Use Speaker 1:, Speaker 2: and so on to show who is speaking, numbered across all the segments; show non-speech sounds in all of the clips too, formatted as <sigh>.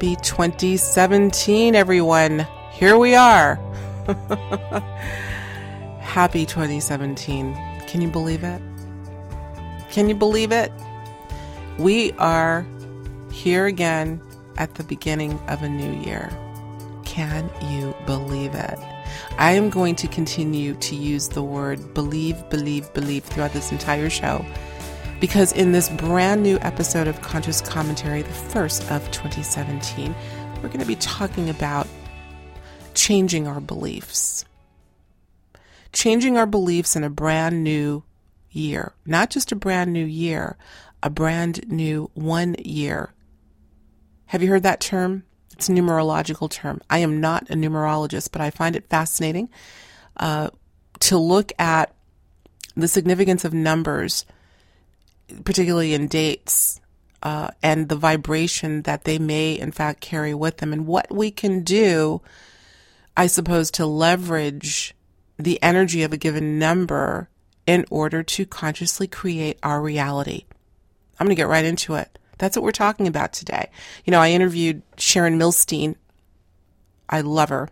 Speaker 1: Happy 2017, everyone. Here we are. <laughs> Happy 2017. Can you believe it? Can you believe it? We are here again at the beginning of a new year. Can you believe it? I am going to continue to use the word believe, believe, believe throughout this entire show because in this brand new episode of Conscious Commentary, the first of 2017, we're going to be talking about changing our beliefs. Changing our beliefs in a brand new year. Not just a brand new year, a brand new one year. Have you heard that term? It's a numerological term. I am not a numerologist, but I find it fascinating uh, to look at the significance of numbers particularly in dates, uh, and the vibration that they may in fact carry with them, and what we can do, I suppose, to leverage the energy of a given number in order to consciously create our reality. I'm going to get right into it. That's what we're talking about today. You know, I interviewed Sharon Milstein. I love her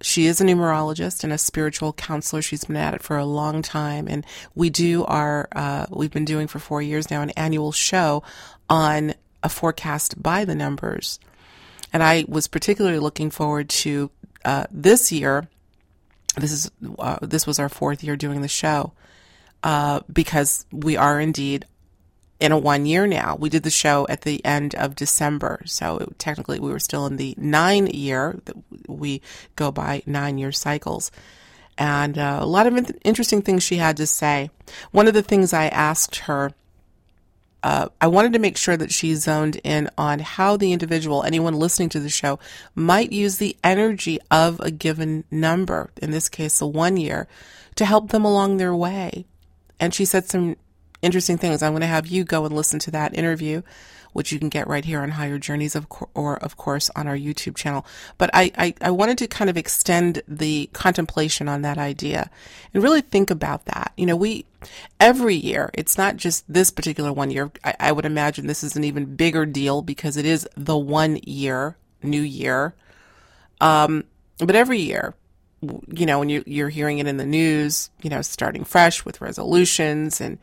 Speaker 1: she is a numerologist and a spiritual counselor. She's been at it for a long time, and we do our uh, we've been doing for four years now an annual show on a forecast by the numbers. And I was particularly looking forward to uh, this year. This is uh, this was our fourth year doing the show uh, because we are indeed in a one year now. We did the show at the end of December. So technically we were still in the nine year we go by nine year cycles. And uh, a lot of interesting things she had to say. One of the things I asked her, uh, I wanted to make sure that she zoned in on how the individual, anyone listening to the show, might use the energy of a given number, in this case, a one year, to help them along their way. And she said some interesting things. I'm going to have you go and listen to that interview, which you can get right here on Higher Journeys, of co- or of course on our YouTube channel. But I, I, I wanted to kind of extend the contemplation on that idea and really think about that. You know, we every year, it's not just this particular one year. I, I would imagine this is an even bigger deal because it is the one year, new year. Um, but every year, you know, when you, you're hearing it in the news, you know, starting fresh with resolutions and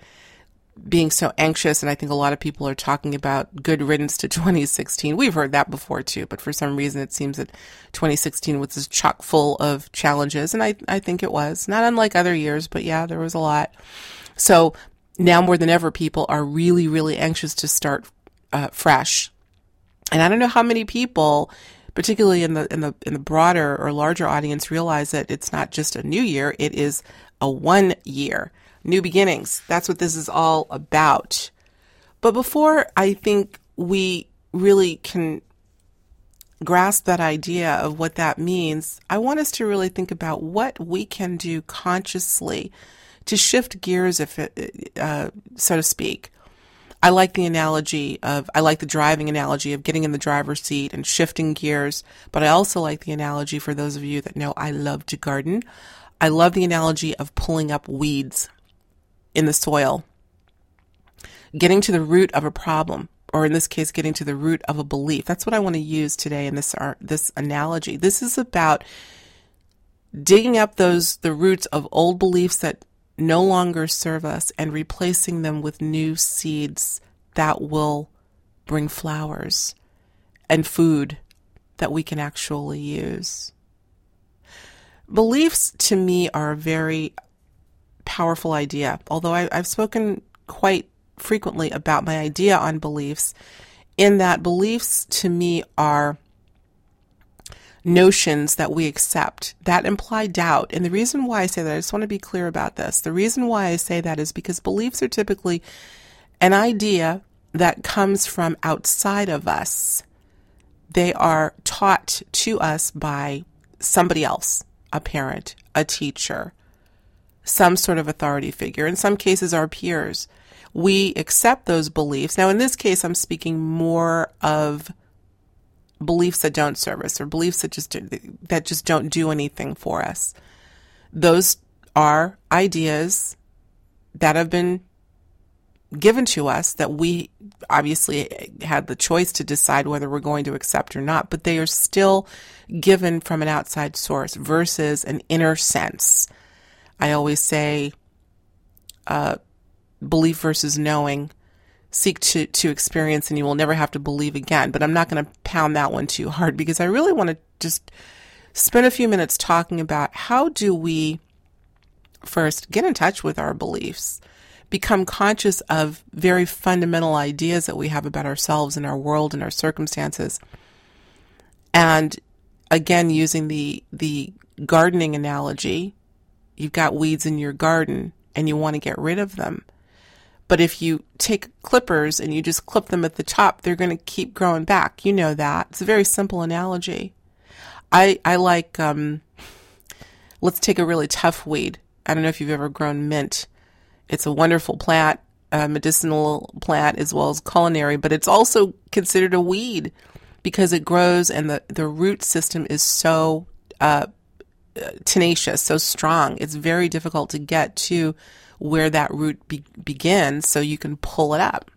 Speaker 1: being so anxious, and I think a lot of people are talking about good riddance to <laughs> 2016. We've heard that before too, but for some reason it seems that 2016 was just chock full of challenges, and I, I think it was. Not unlike other years, but yeah, there was a lot. So now more than ever, people are really, really anxious to start uh, fresh. And I don't know how many people, particularly in the in the in the broader or larger audience, realize that it's not just a new year; it is a one year new beginnings. That's what this is all about. But before I think we really can grasp that idea of what that means, I want us to really think about what we can do consciously to shift gears, if it, uh, so to speak. I like the analogy of, I like the driving analogy of getting in the driver's seat and shifting gears, but I also like the analogy for those of you that know I love to garden. I love the analogy of pulling up weeds in the soil, getting to the root of a problem, or in this case, getting to the root of a belief. That's what I want to use today in this art, this analogy. This is about digging up those the roots of old beliefs that no longer serve us and replacing them with new seeds that will bring flowers and food that we can actually use. Beliefs to me are very powerful idea. Although I, I've spoken quite frequently about my idea on beliefs, in that beliefs to me are notions that we accept that imply doubt. And the reason why I say that, I just want to be clear about this. The reason why I say that is because beliefs are typically an idea that comes from outside of us. They are taught to us by somebody else, a parent, a teacher, some sort of authority figure. In some cases, our peers. We accept those beliefs. Now, in this case, I'm speaking more of beliefs that don't serve us or beliefs that just that just don't do anything for us. Those are ideas that have been given to us that we obviously had the choice to decide whether we're going to accept or not, but they are still given from an outside source versus an inner sense. I always say, uh, belief versus knowing. Seek to, to experience and you will never have to believe again. But I'm not going to pound that one too hard because I really want to just spend a few minutes talking about how do we first get in touch with our beliefs become conscious of very fundamental ideas that we have about ourselves and our world and our circumstances. And again, using the, the gardening analogy, you've got weeds in your garden and you want to get rid of them. But if you take clippers and you just clip them at the top, they're going to keep growing back. You know that. It's a very simple analogy. I, I like, um, let's take a really tough weed. I don't know if you've ever grown mint. It's a wonderful plant, a medicinal plant as well as culinary, but it's also considered a weed because it grows and the, the root system is so uh, tenacious, so strong. It's very difficult to get to where that root be- begins so you can pull it up.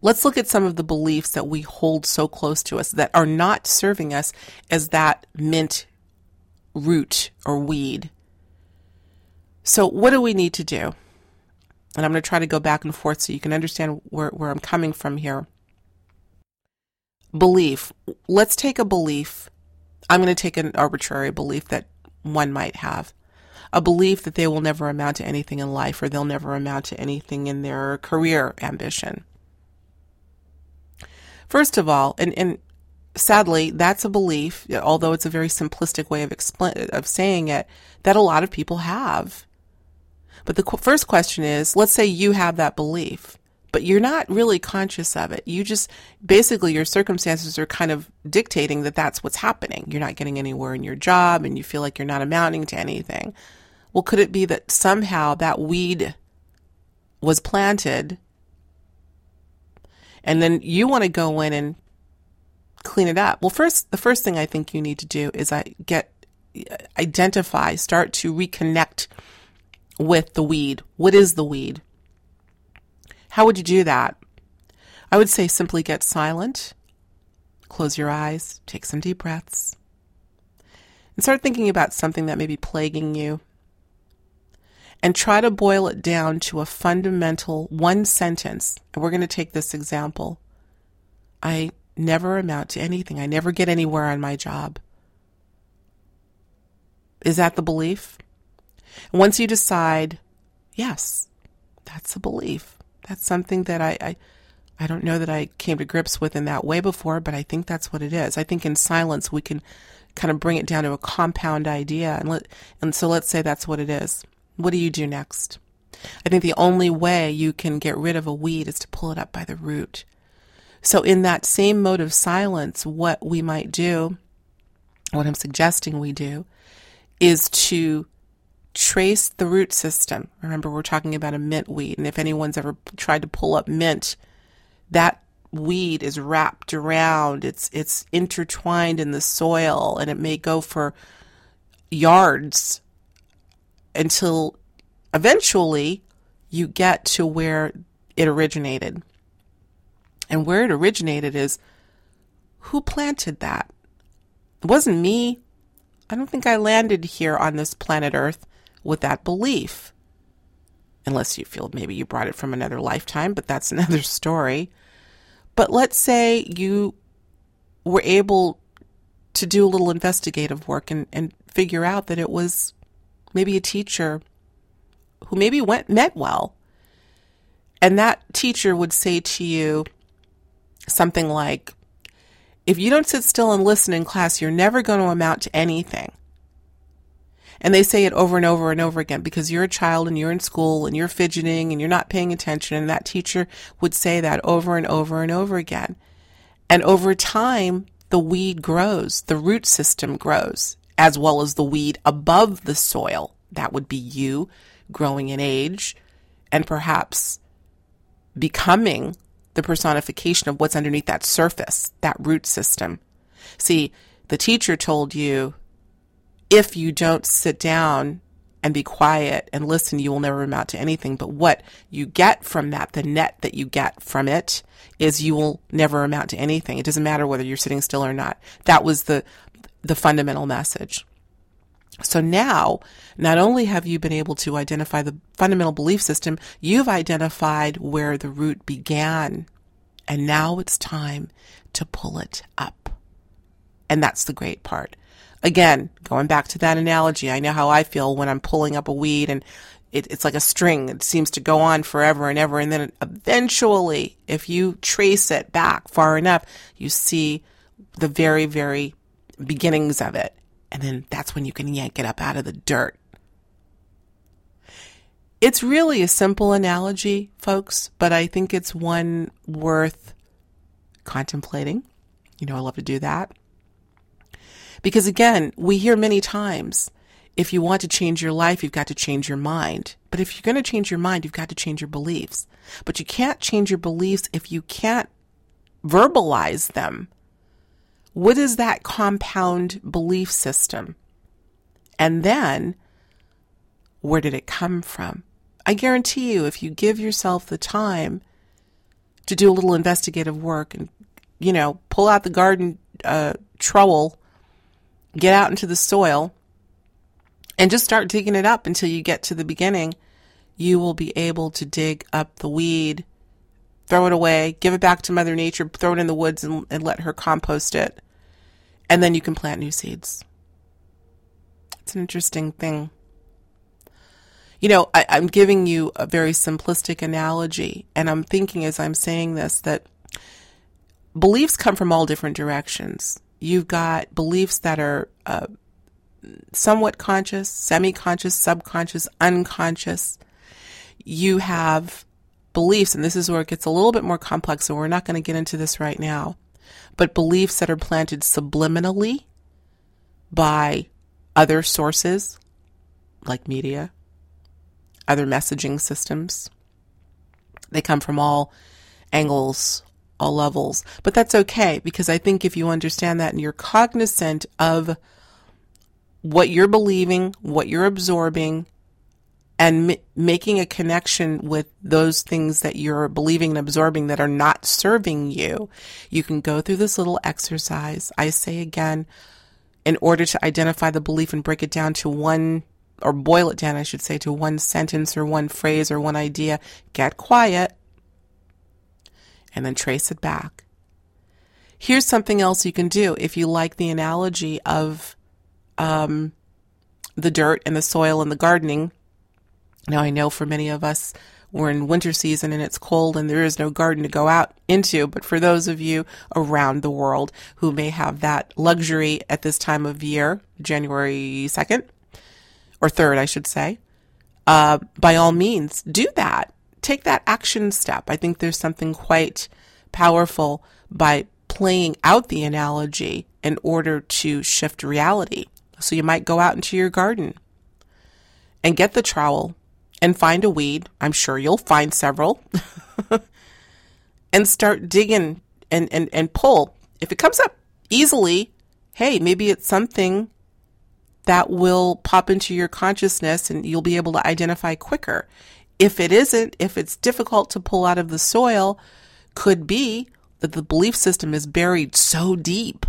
Speaker 1: Let's look at some of the beliefs that we hold so close to us that are not serving us as that mint root or weed. So, what do we need to do? and I'm going to try to go back and forth so you can understand where, where I'm coming from here. Belief. Let's take a belief. I'm going to take an arbitrary belief that one might have. A belief that they will never amount to anything in life or they'll never amount to anything in their career ambition. First of all, and, and sadly, that's a belief, although it's a very simplistic way of explain, of saying it, that a lot of people have. But the qu- first question is let's say you have that belief, but you're not really conscious of it. You just basically your circumstances are kind of dictating that that's what's happening. You're not getting anywhere in your job and you feel like you're not amounting to anything. Well, could it be that somehow that weed was planted and then you want to go in and clean it up? Well, first, the first thing I think you need to do is I get uh, identify, start to reconnect with the weed. What is the weed? How would you do that? I would say simply get silent, close your eyes, take some deep breaths, and start thinking about something that may be plaguing you. And try to boil it down to a fundamental one sentence. And we're going to take this example. I never amount to anything. I never get anywhere on my job. Is that the belief? Once you decide, yes, that's a belief. That's something that I, I, I don't know that I came to grips with in that way before, but I think that's what it is. I think in silence we can kind of bring it down to a compound idea, and let, and so let's say that's what it is. What do you do next? I think the only way you can get rid of a weed is to pull it up by the root. So, in that same mode of silence, what we might do, what I'm suggesting we do, is to trace the root system. Remember, we're talking about a mint weed, and if anyone's ever tried to pull up mint, that weed is wrapped around, it's it's intertwined in the soil, and it may go for yards until eventually you get to where it originated. And where it originated is who planted that? It wasn't me. I don't think I landed here on this planet Earth with that belief. Unless you feel maybe you brought it from another lifetime, but that's <laughs> another story. But let's say you were able to do a little investigative work and, and figure out that it was maybe a teacher who maybe went met well. And that teacher would say to you something like, if you don't sit still and listen in class, you're never going to amount to anything. And they say it over and over and over again because you're a child and you're in school and you're fidgeting and you're not paying attention. And that teacher would say that over and over and over again. And over time, the weed grows, the root system grows, as well as the weed above the soil. That would be you growing in age and perhaps becoming the personification of what's underneath that surface, that root system. See, the teacher told you if you don't sit down and be quiet and listen, you will never amount to anything. But what you get from that, the net that you get from it, is you will never amount to anything. It doesn't matter whether you're sitting still or not. That was the the fundamental message. So now, not only have you been able to identify the fundamental belief system, you've identified where the root began. And now it's time to pull it up. And that's the great part. Again, going back to that analogy, I know how I feel when I'm pulling up a weed and it, it's like a string. It seems to go on forever and ever. And then eventually, if you trace it back far enough, you see the very, very beginnings of it. And then that's when you can yank it up out of the dirt. It's really a simple analogy, folks, but I think it's one worth contemplating. You know, I love to do that. Because again, we hear many times, if you want to change your life, you've got to change your mind. But if you're going to change your mind, you've got to change your beliefs. But you can't change your beliefs if you can't verbalize them. What is that compound belief system? And then, where did it come from? I guarantee you, if you give yourself the time to do a little investigative work and, you know, pull out the garden uh, trowel get out into the soil and just start digging it up until you get to the beginning, you will be able to dig up the weed, throw it away, give it back to Mother Nature, throw it in the woods and, and let her compost it. And then you can plant new seeds. It's an interesting thing. You know, I, I'm giving you a very simplistic analogy, and I'm thinking as I'm saying this that beliefs come from all different directions. You've got beliefs that are uh, somewhat conscious, semi conscious, subconscious, unconscious. You have beliefs, and this is where it gets a little bit more complex, so we're not going to get into this right now, but beliefs that are planted subliminally by other sources like media, other messaging systems. They come from all angles, all levels. But that's okay because I think if you understand that and you're cognizant of what you're believing, what you're absorbing, and m- making a connection with those things that you're believing and absorbing that are not serving you, you can go through this little exercise. I say again, in order to identify the belief and break it down to one, or boil it down, I should say, to one sentence or one phrase or one idea, get quiet and then trace it back. Here's something else you can do if you like the analogy of um, the dirt and the soil and the gardening. Now, I know for many of us, we're in winter season and it's cold and there is no garden to go out into. But for those of you around the world who may have that luxury at this time of year, January 2nd or 3rd, I should say, uh, by all means, do that take that action step. I think there's something quite powerful by playing out the analogy in order to shift reality. So you might go out into your garden and get the trowel and find a weed. I'm sure you'll find several. <laughs> and start digging and, and, and pull. If it comes up easily, hey, maybe it's something that will pop into your consciousness and you'll be able to identify quicker. If it isn't, if it's difficult to pull out of the soil, could be that the belief system is buried so deep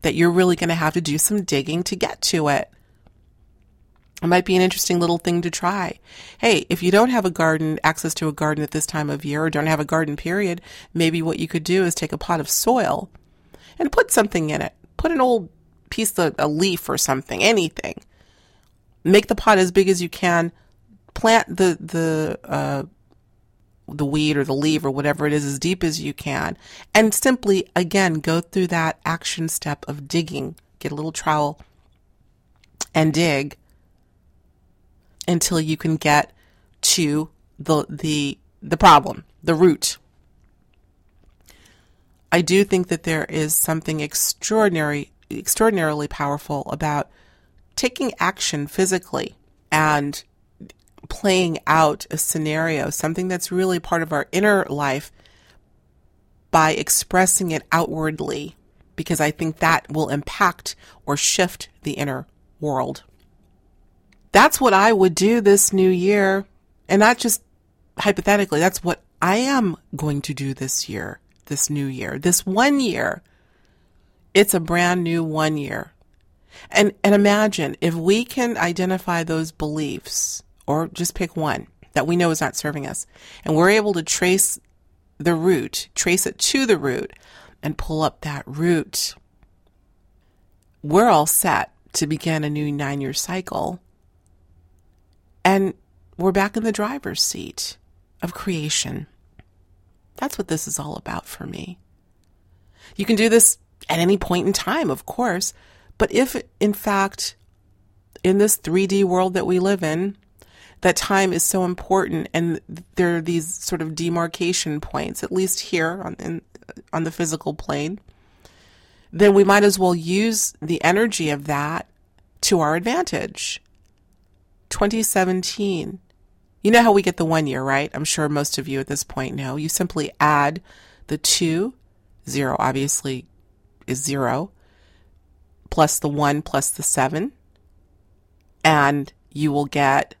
Speaker 1: that you're really going to have to do some digging to get to it. It might be an interesting little thing to try. Hey, if you don't have a garden, access to a garden at this time of year, or don't have a garden period, maybe what you could do is take a pot of soil and put something in it. Put an old piece of a leaf or something, anything. Make the pot as big as you can plant the the uh, the weed or the leaf or whatever it is as deep as you can, and simply again go through that action step of digging. Get a little trowel and dig until you can get to the the the problem, the root. I do think that there is something extraordinary extraordinarily powerful about taking action physically and playing out a scenario, something that's really part of our inner life, by expressing it outwardly, because I think that will impact or shift the inner world. That's what I would do this new year. And not just hypothetically, that's what I am going to do this year, this new year, this one year. It's a brand new one year. And, and imagine if we can identify those beliefs or just pick one that we know is not serving us and we're able to trace the root, trace it to the root and pull up that root. We're all set to begin a new nine year cycle. And we're back in the driver's seat of creation. That's what this is all about for me. You can do this at any point in time, of course, but if in fact, in this 3D world that we live in, that time is so important and there are these sort of demarcation points, at least here on, in, on the physical plane, then we might as well use the energy of that to our advantage. 2017. You know how we get the one year, right? I'm sure most of you at this point know. You simply add the two, zero obviously is zero, plus the one plus the seven, and you will get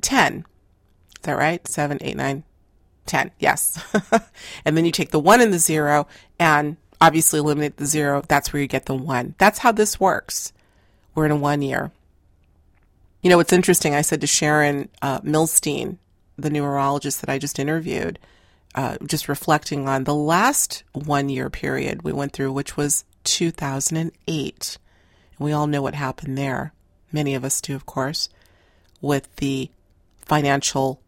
Speaker 1: 10. Is that right? Seven, eight, nine, 10. Yes. <laughs> and then you take the one and the zero and obviously eliminate the zero. That's where you get the one. That's how this works. We're in a one year. You know, it's interesting. I said to Sharon uh, Milstein, the numerologist that I just interviewed, uh, just reflecting on the last one year period we went through, which was 2008. And we all know what happened there. Many of us do, of course, with the financial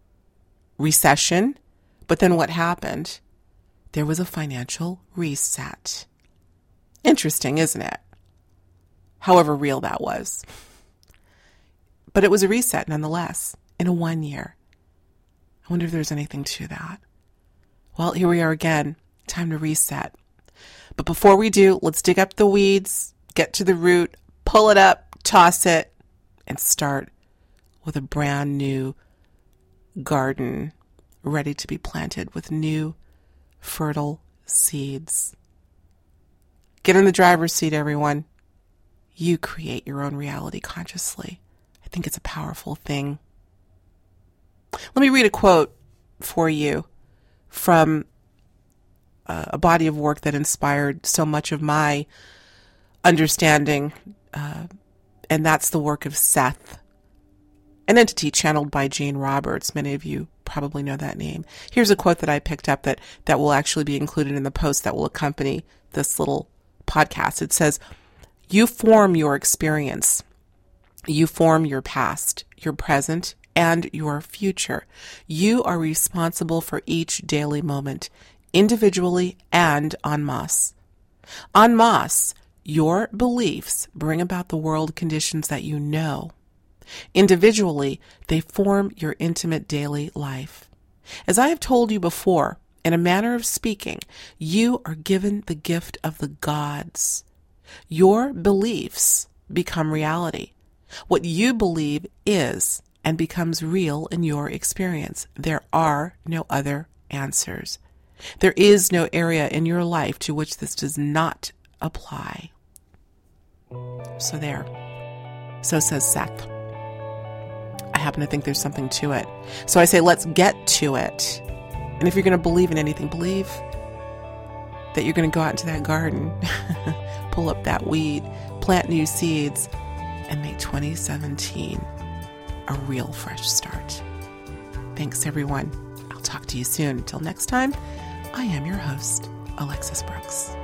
Speaker 1: recession. But then what happened? There was a financial reset. Interesting, isn't it? However real that was. But it was a reset nonetheless in a one year. I wonder if there's anything to that. Well, here we are again. Time to reset. But before we do, let's dig up the weeds, get to the root, pull it up, toss it, and start with a brand new garden ready to be planted with new fertile seeds. Get in the driver's seat, everyone. You create your own reality consciously. I think it's a powerful thing. Let me read a quote for you from uh, a body of work that inspired so much of my understanding, uh, and that's the work of Seth an entity channeled by Jane Roberts. Many of you probably know that name. Here's a quote that I picked up that, that will actually be included in the post that will accompany this little podcast. It says, You form your experience. You form your past, your present, and your future. You are responsible for each daily moment, individually and en masse. En masse, your beliefs bring about the world conditions that you know Individually, they form your intimate daily life. As I have told you before, in a manner of speaking, you are given the gift of the gods. Your beliefs become reality. What you believe is and becomes real in your experience. There are no other answers. There is no area in your life to which this does not apply. So there. So says Seth. Happen to think there's something to it. So I say, let's get to it. And if you're going to believe in anything, believe that you're going to go out into that garden, <laughs> pull up that weed, plant new seeds, and make 2017 a real fresh start. Thanks, everyone. I'll talk to you soon. Until next time, I am your host, Alexis Brooks.